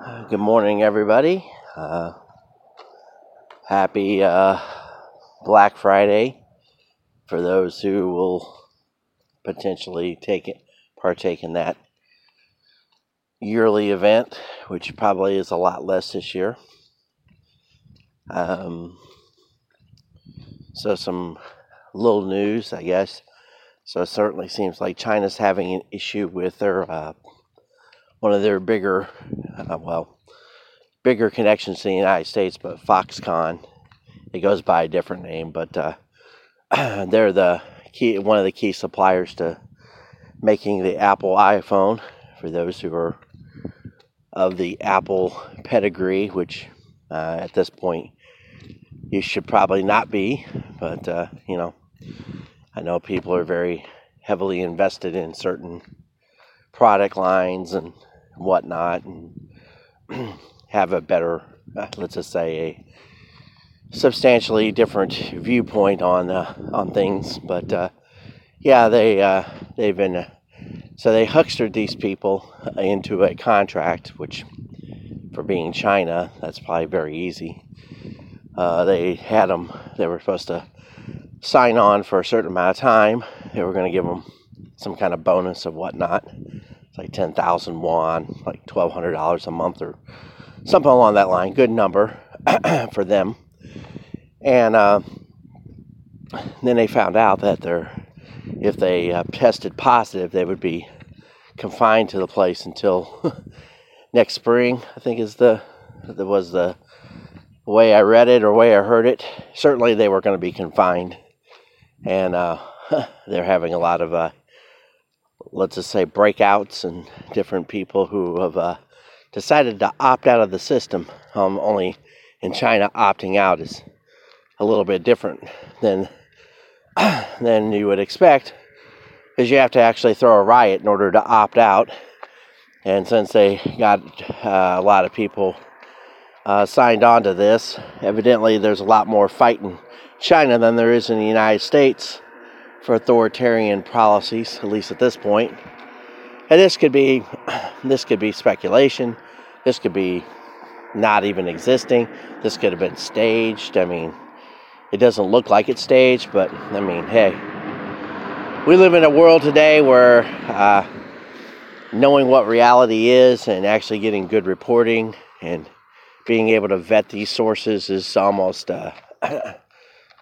Good morning, everybody. Uh, happy uh, Black Friday for those who will potentially take it, partake in that yearly event, which probably is a lot less this year. Um, so, some little news, I guess. So, it certainly seems like China's having an issue with their uh, one of their bigger, uh, well, bigger connections to the United States, but Foxconn. It goes by a different name, but uh, they're the key, one of the key suppliers to making the Apple iPhone. For those who are of the Apple pedigree, which uh, at this point you should probably not be, but uh, you know, I know people are very heavily invested in certain product lines and whatnot, and have a better, uh, let's just say, a substantially different viewpoint on uh, on things. But uh, yeah, they uh, they've been uh, so they huckstered these people into a contract, which for being China, that's probably very easy. Uh, they had them; they were supposed to sign on for a certain amount of time. They were going to give them some kind of bonus of whatnot. It's like ten thousand won, like twelve hundred dollars a month or something along that line. Good number for them. And uh, then they found out that they're, if they uh, tested positive, they would be confined to the place until next spring. I think is the that was the way I read it or way I heard it. Certainly, they were going to be confined, and uh, they're having a lot of uh, let's just say breakouts and different people who have uh, decided to opt out of the system. Um, only in China, opting out is a little bit different than than you would expect, because you have to actually throw a riot in order to opt out. And since they got uh, a lot of people uh, signed on to this, evidently there's a lot more fight in China than there is in the United States for authoritarian policies, at least at this point. And this could be this could be speculation. This could be not even existing. This could have been staged. I mean, it doesn't look like it's staged, but I mean, hey, we live in a world today where uh, knowing what reality is and actually getting good reporting and being able to vet these sources is almost uh,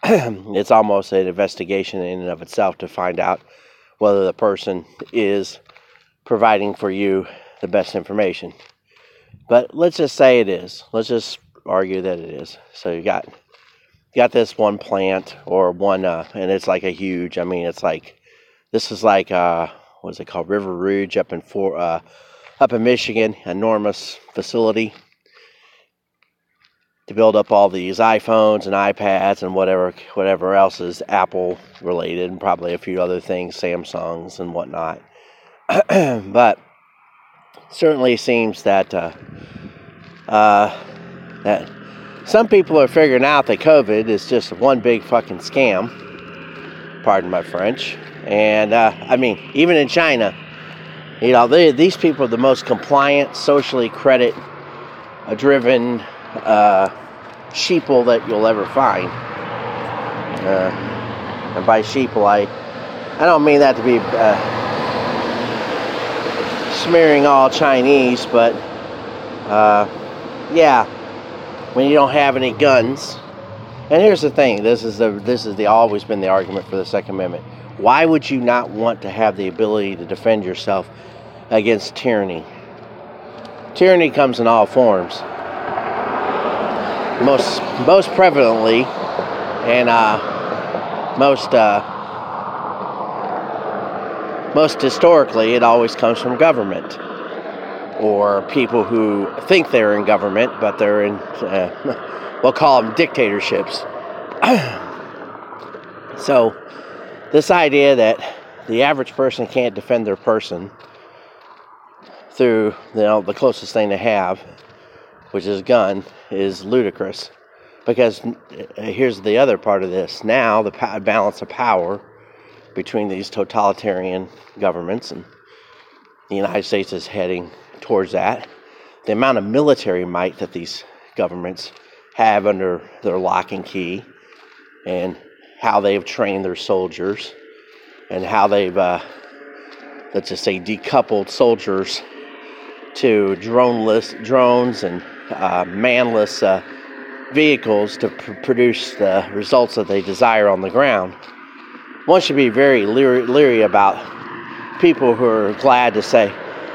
it's almost an investigation in and of itself to find out whether the person is providing for you the best information. But let's just say it is. Let's just argue that it is. So you got you got this one plant or one uh, and it's like a huge I mean it's like this is like uh what's it called River Rouge up in for uh up in Michigan, enormous facility to build up all these iPhones and iPads and whatever whatever else is Apple related and probably a few other things, Samsungs and whatnot. but certainly seems that uh, uh, that some people are figuring out that COVID is just one big fucking scam. Pardon my French. And uh, I mean, even in China, you know, they, these people are the most compliant, socially credit driven uh, sheeple that you'll ever find. Uh, and by sheeple, I I don't mean that to be uh, smearing all Chinese, but uh, yeah, when you don't have any guns. And here's the thing: this is the this is the always been the argument for the Second Amendment. Why would you not want to have the ability to defend yourself against tyranny? Tyranny comes in all forms most most prevalently and uh, most uh, most historically, it always comes from government or people who think they're in government, but they're in uh, we'll call them dictatorships. so, this idea that the average person can't defend their person through you know the closest thing they have which is gun, is ludicrous. Because uh, here's the other part of this. Now, the balance of power between these totalitarian governments, and the United States is heading towards that, the amount of military might that these governments have under their lock and key, and how they've trained their soldiers, and how they've, uh, let's just say, decoupled soldiers to droneless drones and uh, manless uh, vehicles to pr- produce the results that they desire on the ground. One should be very leery, leery about people who are glad to say,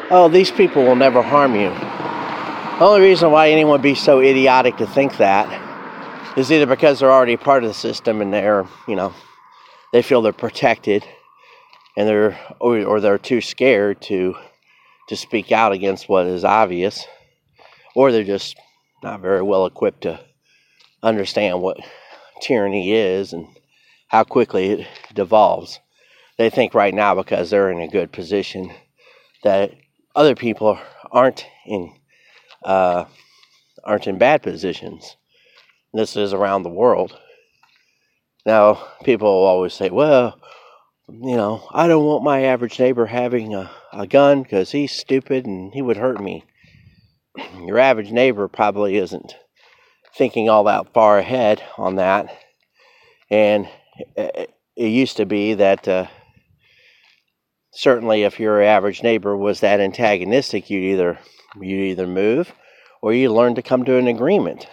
oh, these people will never harm you. The only reason why anyone would be so idiotic to think that is either because they're already part of the system and they're, you know, they feel they're protected and they're or, or they're too scared to to speak out against what is obvious or they're just not very well equipped to understand what tyranny is and how quickly it devolves. They think right now because they're in a good position that other people aren't in uh, aren't in bad positions. This is around the world. Now, people always say, "Well, you know, I don't want my average neighbor having a, a gun because he's stupid and he would hurt me." Your average neighbor probably isn't thinking all that far ahead on that. And it, used to be that uh, certainly if your average neighbor was that antagonistic, you'd either you either move or you learn to come to an agreement.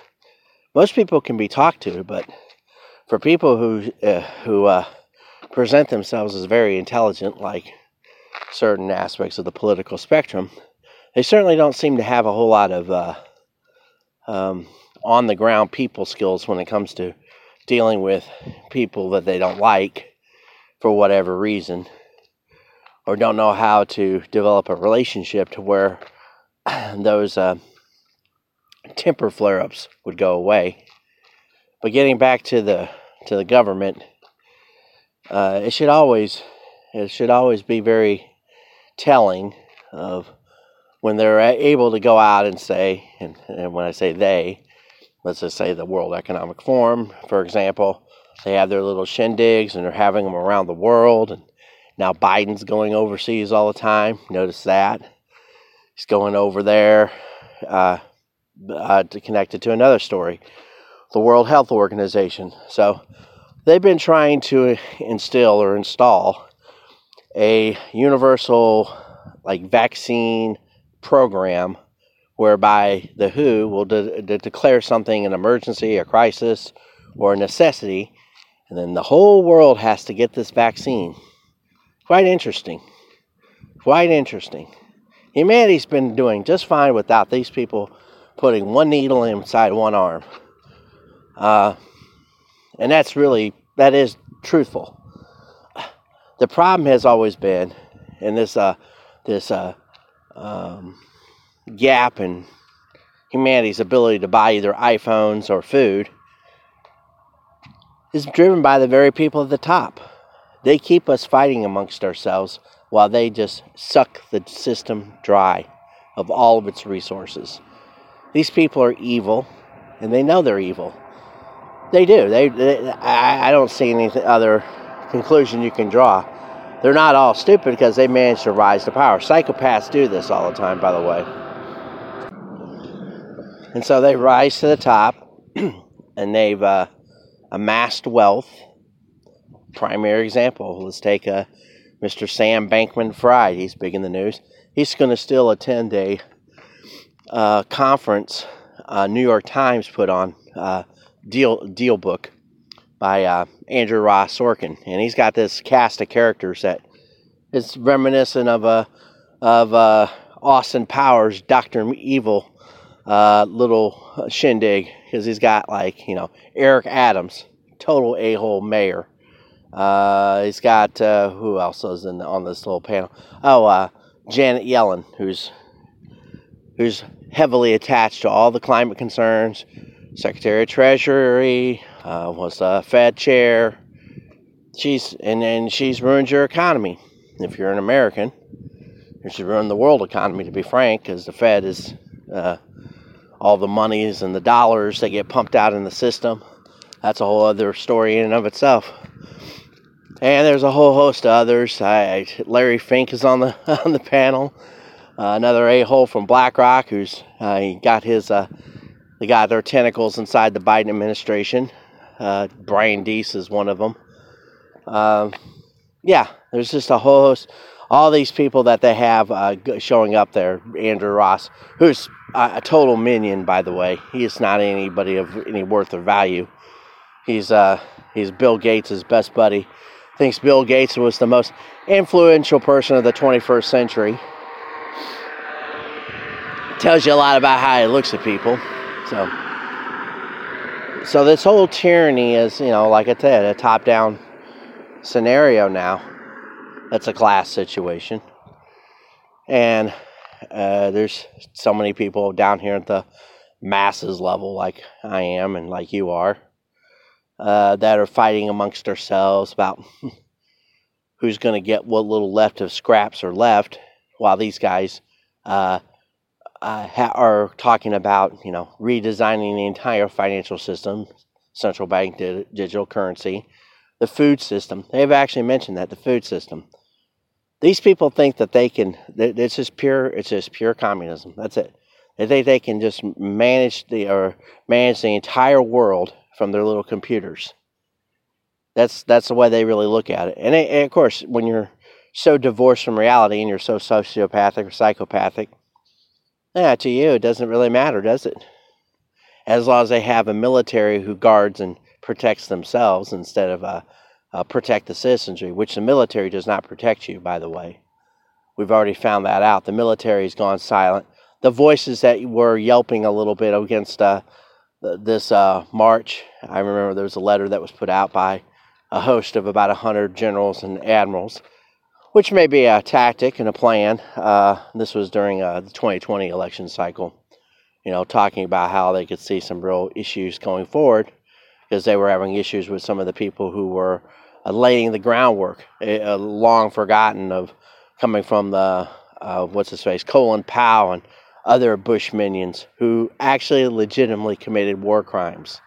Most people can be talked to, but for people who uh, who uh, present themselves as very intelligent, like certain aspects of the political spectrum, they certainly don't seem to have a whole lot of uh, um, on the ground people skills when it comes to dealing with people that they don't like for whatever reason or don't know how to develop a relationship to where those uh, temper flare-ups would go away. But getting back to the to the government, uh, it should always it should always be very telling of when they're able to go out and say, and, and when I say they, let's just say the World Economic Forum, for example, they have their little shindigs and they're having them around the world. And now Biden's going overseas all the time. Notice that. He's going over there uh, uh, to connect it to another story the World Health Organization. So they've been trying to instill or install a universal like vaccine program whereby the WHO will de- de- declare something an emergency, a crisis, or a necessity, and then the whole world has to get this vaccine. Quite interesting. Quite interesting. Humanity's been doing just fine without these people putting one needle inside one arm. Uh, and that's really, that is truthful. The problem has always been, in this, uh, this uh, um, gap in humanity's ability to buy either iPhones or food is driven by the very people at the top. They keep us fighting amongst ourselves while they just suck the system dry of all of its resources. These people are evil, and they know they're evil. They do. They, they I, I don't see any other conclusion you can draw. They're not all stupid because they managed to rise to power. Psychopaths do this all the time, by the way. And so they rise to the top and they've uh, amassed wealth. Primary example let's take uh, Mr. Sam Bankman Fried. He's big in the news. He's going to still attend a uh, conference uh, New York Times put on, uh, deal, DealBook by uh, Andrew Ross Sorkin, and he's got this cast of characters that is reminiscent of a uh, of uh, Austin Powers, Doctor Evil, uh, little shindig because he's got like you know Eric Adams, total a hole mayor. Uh, he's got who else is in on this little panel? Oh, Janet Yellen, who's who's heavily attached to all the climate concerns. Secretary of Treasury, uh, was a Fed chair. She's and then she's ruined your economy. If you're an American, she's ruined the world economy. To be frank, because the Fed is uh, all the monies and the dollars that get pumped out in the system. That's a whole other story in and of itself. And there's a whole host of others. I, Larry Fink is on the on the panel. Uh, another a-hole from BlackRock who's uh, he got his uh, they got their tentacles inside the Biden administration. Uh, Brian Deese is one of them. Um, yeah, there's just a whole host. All these people that they have uh, showing up there. Andrew Ross, who's a, total minion, by the way. He is not anybody of any worth or value. He's uh, he's Bill Gates' best buddy. Thinks Bill Gates was the most influential person of the 21st century. Tells you a lot about how he looks at people. So, so this whole tyranny is, you know, like I said, a top-down scenario now. That's a class situation, and uh, there's so many people down here at the masses level, like I am and like you are, uh, that are fighting amongst ourselves about who's going to get what little left of scraps are left, while these guys uh, uh, ha- are talking about, you know, redesigning the entire financial system, central bank di- digital currency, the food system. They've actually mentioned that the food system. These people think that they can. It's just pure. It's just pure communism. That's it. They think they can just manage the or manage the entire world from their little computers. That's that's the way they really look at it. And, it, and of course, when you're so divorced from reality and you're so sociopathic or psychopathic, yeah, to you it doesn't really matter, does it? As long as they have a military who guards and protects themselves instead of uh, uh, protect the citizenry, which the military does not protect you, by the way. We've already found that out. The military has gone silent. The voices that were yelping a little bit against uh, this uh, march, I remember there was a letter that was put out by a host of about 100 generals and admirals, which may be a tactic and a plan. Uh, this was during uh, the 2020 election cycle, you know, talking about how they could see some real issues going forward because they were having issues with some of the people who were uh, laying the groundwork, uh, long forgotten of coming from the uh, what's his face, Colin Powell and other Bush minions who actually legitimately committed war crimes.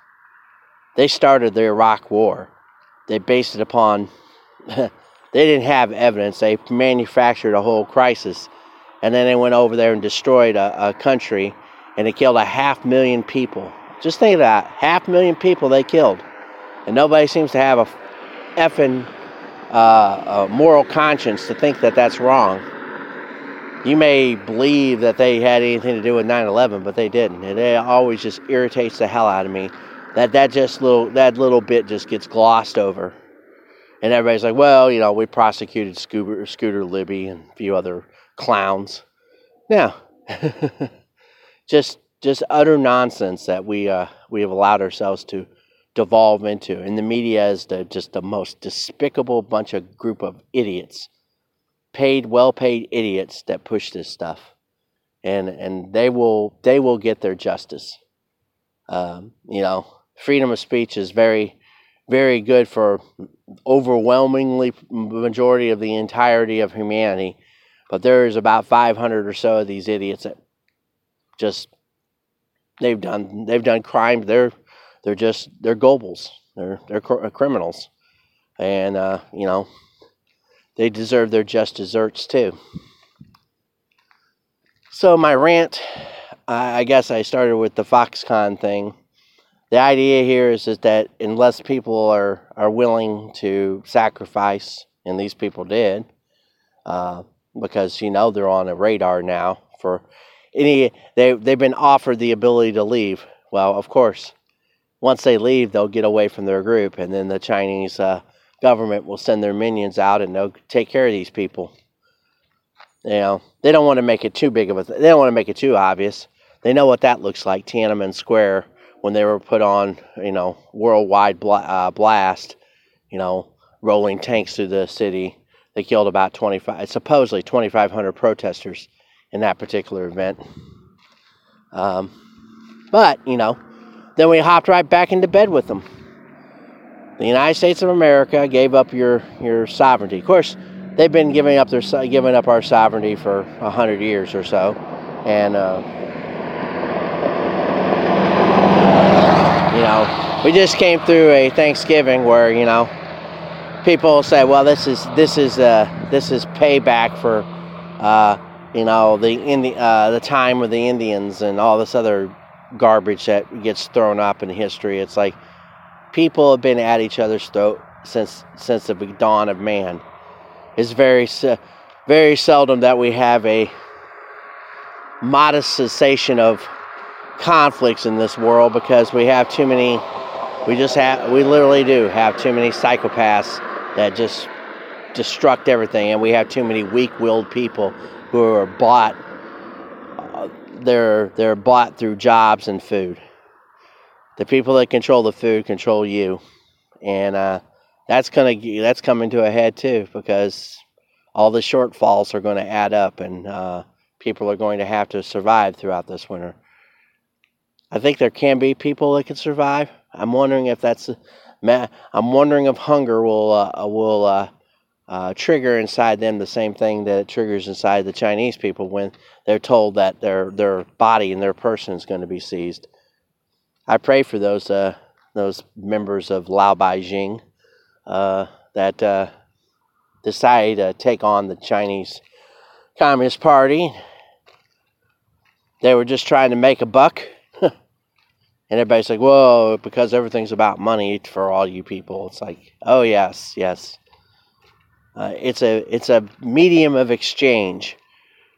They started the Iraq War. They based it upon they didn't have evidence. They manufactured a whole crisis, and then they went over there and destroyed a, a country, and it killed a half million people. Just think of that half million people they killed, and nobody seems to have a effing uh, a moral conscience to think that that's wrong. You may believe that they had anything to do with 9/11, but they didn't, and it always just irritates the hell out of me that that just little that little bit just gets glossed over, and everybody's like, well, you know, we prosecuted Scooter, Scooter Libby and a few other clowns. Now, just just utter nonsense that we uh, we have allowed ourselves to devolve into. And the media is the, just the most despicable bunch of group of idiots, paid, well-paid idiots that push this stuff, and and they will they will get their justice. Um, you know, freedom of speech is very very good for overwhelmingly majority of the entirety of humanity but there's about 500 or so of these idiots that just they've done they've done crime they're they're just they're Goebbels. They're they're cr- uh, criminals, and uh, you know they deserve their just desserts too. So my rant, I guess I started with the Foxconn thing. The idea here is, is that unless people are, are willing to sacrifice, and these people did, uh, because you know they're on a radar now for any they they've been offered the ability to leave. Well, of course, once they leave, they'll get away from their group, and then the Chinese uh, government will send their minions out and they'll take care of these people. You know, they don't want to make it too big of a. Th- they don't want to make it too obvious. They know what that looks like. Tiananmen Square when they were put on, you know, worldwide bla- uh, blast. You know, rolling tanks through the city. They killed about 25, supposedly 2,500 protesters in that particular event. Um, but you know, then we hopped right back into bed with them. The United States of America gave up your, your sovereignty. Of course, they've been giving up their giving up our sovereignty for a hundred years or so, and uh, know, we just came through a Thanksgiving where you know people say, "Well, this is this is uh, this is payback for uh, you know the Indi- uh, the time of the Indians and all this other garbage that gets thrown up in history. It's like people have been at each other's throat since since the dawn of man. It's very very seldom that we have a modest cessation of conflicts in this world because we have too many we just have we literally do have too many psychopaths that just destruct everything and we have too many weak-willed people who are bought uh, they're they're bought through jobs and food the people that control the food control you and uh, that's gonna that's coming to a head too because all the shortfalls are going to add up and uh, people are going to have to survive throughout this winter. I think there can be people that can survive. I'm wondering if that's. I'm wondering if hunger will uh, will uh, uh, trigger inside them the same thing that triggers inside the Chinese people when they're told that their their body and their person is going to be seized. I pray for those uh, those members of Lao Beijing uh, that uh, decide to take on the Chinese Communist Party. They were just trying to make a buck. And everybody's like, whoa, because everything's about money for all you people. It's like, oh, yes, yes. Uh, it's a it's a medium of exchange.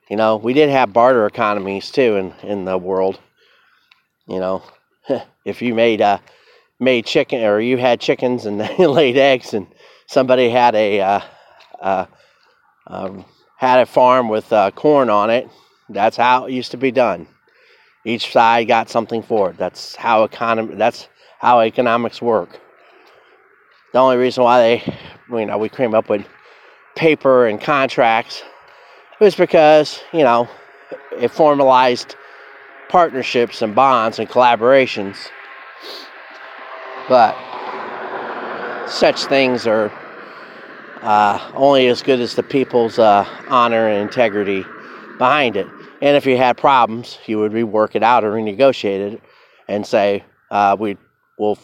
You know, we did have barter economies too in, in the world. You know, if you made uh, made chicken or you had chickens and laid eggs and somebody had a uh, uh, um, had a farm with uh, corn on it. That's how it used to be done. Each side got something for it. That's how economy. That's how economics work. The only reason why they, you know, we came up with paper and contracts was because you know it formalized partnerships and bonds and collaborations. But such things are uh, only as good as the people's uh, honor and integrity behind it. And if you had problems, you would rework it out or renegotiate it and say, uh, we will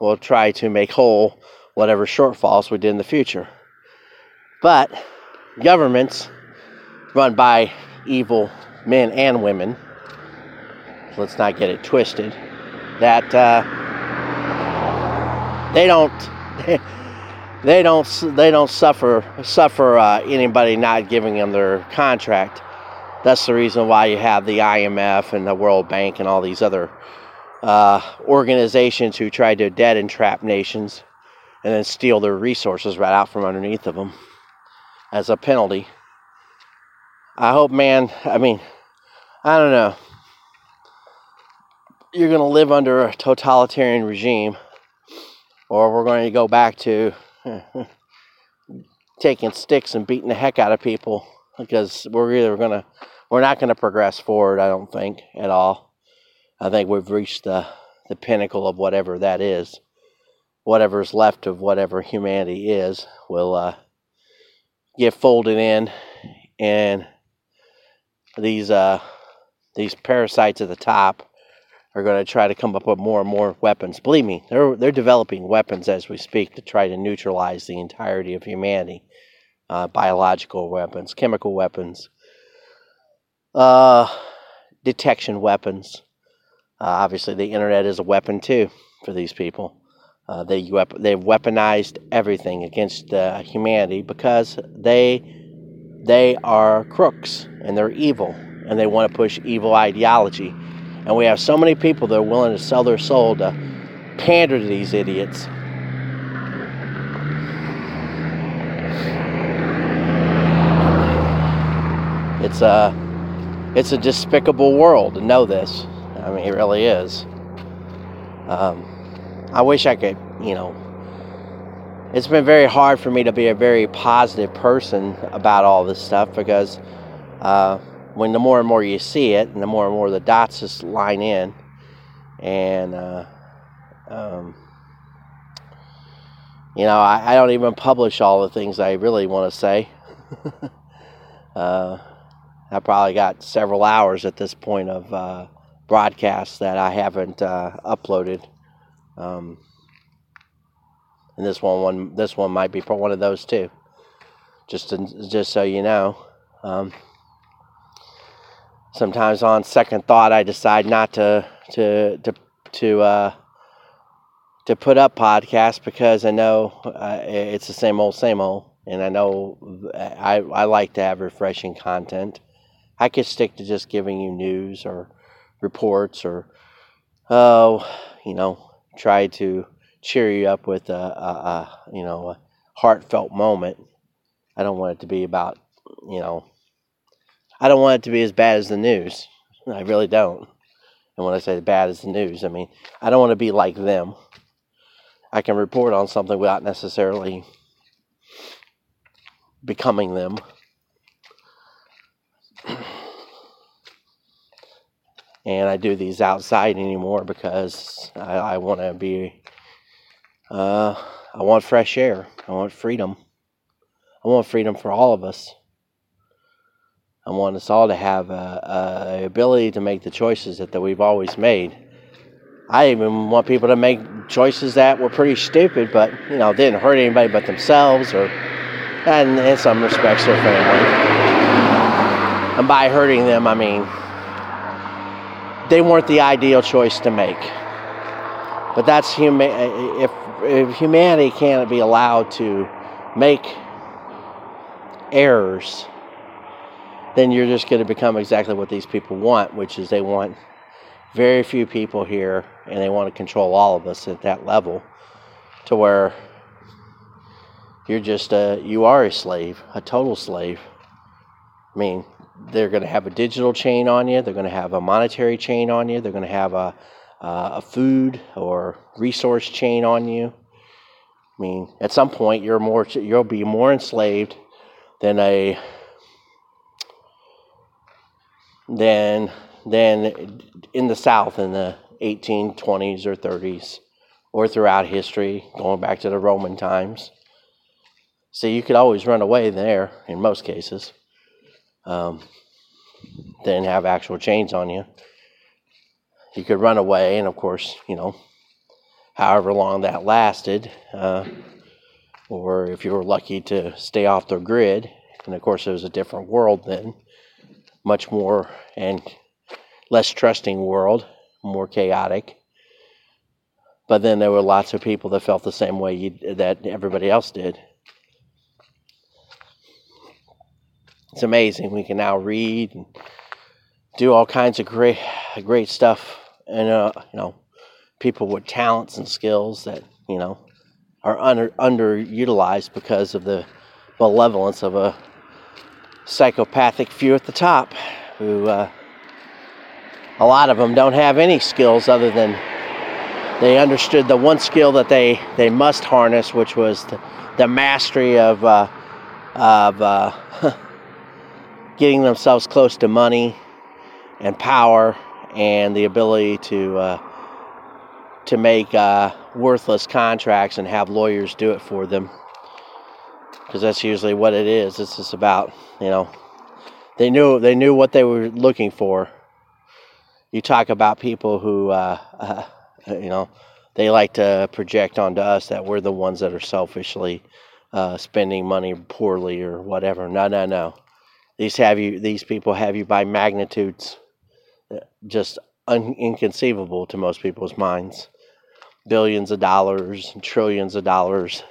we'll try to make whole whatever shortfalls we did in the future. But governments run by evil men and women, let's not get it twisted, that uh, they don't they don't they don't suffer suffer uh, anybody not giving them their contract. That's the reason why you have the IMF and the World Bank and all these other uh, organizations who try to debt entrap nations and then steal their resources right out from underneath of them as a penalty. I hope, man. I mean, I don't know. You're going to live under a totalitarian regime, or we're going to go back to taking sticks and beating the heck out of people because we're either gonna we're not gonna progress forward. I don't think at all. I think we've reached the the pinnacle of whatever that is. Whatever's left of whatever humanity is will uh, get folded in, and these uh, these parasites at the top are going to try to come up with more and more weapons. Believe me, they're they're developing weapons as we speak to try to neutralize the entirety of humanity. Uh, biological weapons, chemical weapons, uh, detection weapons. Uh, obviously, the internet is a weapon too for these people. Uh, they they've weaponized everything against uh, humanity because they they are crooks and they're evil and they want to push evil ideology and we have so many people that are willing to sell their soul to pander to these idiots. It's a, it's a despicable world to know this. I mean, it really is. Um, I wish I could, you know, it's been very hard for me to be a very positive person about all this stuff because uh, when the more and more you see it, and the more and more the dots just line in, and uh, um, you know, I, I, don't even publish all the things I really want to say. uh, I probably got several hours at this point of uh, broadcasts that I haven't uh, uploaded. Um, and this one, one, this one might be for one of those too. Just, to, just so you know. Um, sometimes on second thought, I decide not to to to to uh, to put up podcasts because I know uh, it's the same old, same old, and I know I I like to have refreshing content. I could stick to just giving you news or reports or oh, you know, try to cheer you up with a, a, a you know a heartfelt moment. I don't want it to be about you know. I don't want it to be as bad as the news. I really don't. And when I say bad as the news, I mean I don't want to be like them. I can report on something without necessarily becoming them. And I do these outside anymore because I, I want to be. Uh, I want fresh air. I want freedom. I want freedom for all of us. I want us all to have a, a ability to make the choices that, that we've always made. I even want people to make choices that were pretty stupid, but you know didn't hurt anybody but themselves, or and in some respects their family. And by hurting them, I mean they weren't the ideal choice to make. But that's human. If, if humanity can't be allowed to make errors, then you're just going to become exactly what these people want, which is they want very few people here and they want to control all of us at that level to where you're just a you are a slave, a total slave. I mean, they're going to have a digital chain on you. They're going to have a monetary chain on you. They're going to have a, uh, a food or resource chain on you. I mean, at some point, you're more you'll be more enslaved than a than than in the South in the 1820s or 30s, or throughout history, going back to the Roman times. So you could always run away there in most cases um, didn't have actual chains on you. You could run away, and of course, you know, however long that lasted, uh, or if you were lucky to stay off the grid, and of course, it was a different world then, much more and less trusting world, more chaotic. But then there were lots of people that felt the same way you, that everybody else did. It's amazing. We can now read and do all kinds of great, great stuff, and uh, you know, people with talents and skills that you know are under underutilized because of the malevolence of a psychopathic few at the top, who uh, a lot of them don't have any skills other than they understood the one skill that they they must harness, which was the, the mastery of uh, of uh, getting themselves close to money and power and the ability to uh, to make uh, worthless contracts and have lawyers do it for them because that's usually what it is. It's just about you know they knew they knew what they were looking for. You talk about people who uh, you know they like to project onto us that we're the ones that are selfishly uh, spending money poorly or whatever. No, no, no. These have you. These people have you by magnitudes, uh, just un- inconceivable to most people's minds. Billions of dollars, trillions of dollars,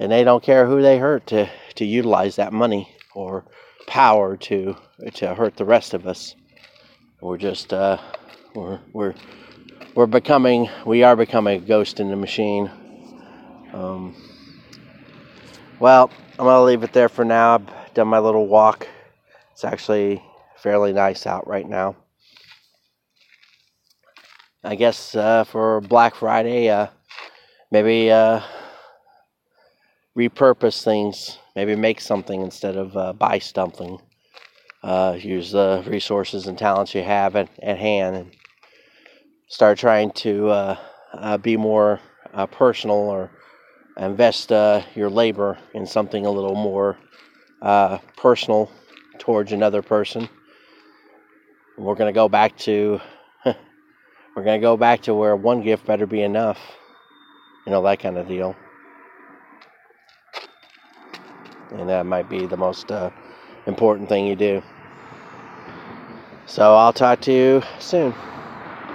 and they don't care who they hurt to to utilize that money or power to to hurt the rest of us. We're just uh, we're we're we're becoming we are becoming a ghost in the machine. Um, well, I'm gonna leave it there for now done my little walk. It's actually fairly nice out right now. I guess uh, for Black Friday, uh, maybe uh, repurpose things, maybe make something instead of uh, buy something. Uh, use the resources and talents you have at, at hand and start trying to uh, be more personal or invest your labor in something a little more uh, personal towards another person. We're going to go back to we're going to go back to where one gift better be enough. You know that kind of deal. And that might be the most uh, important thing you do. So I'll talk to you soon.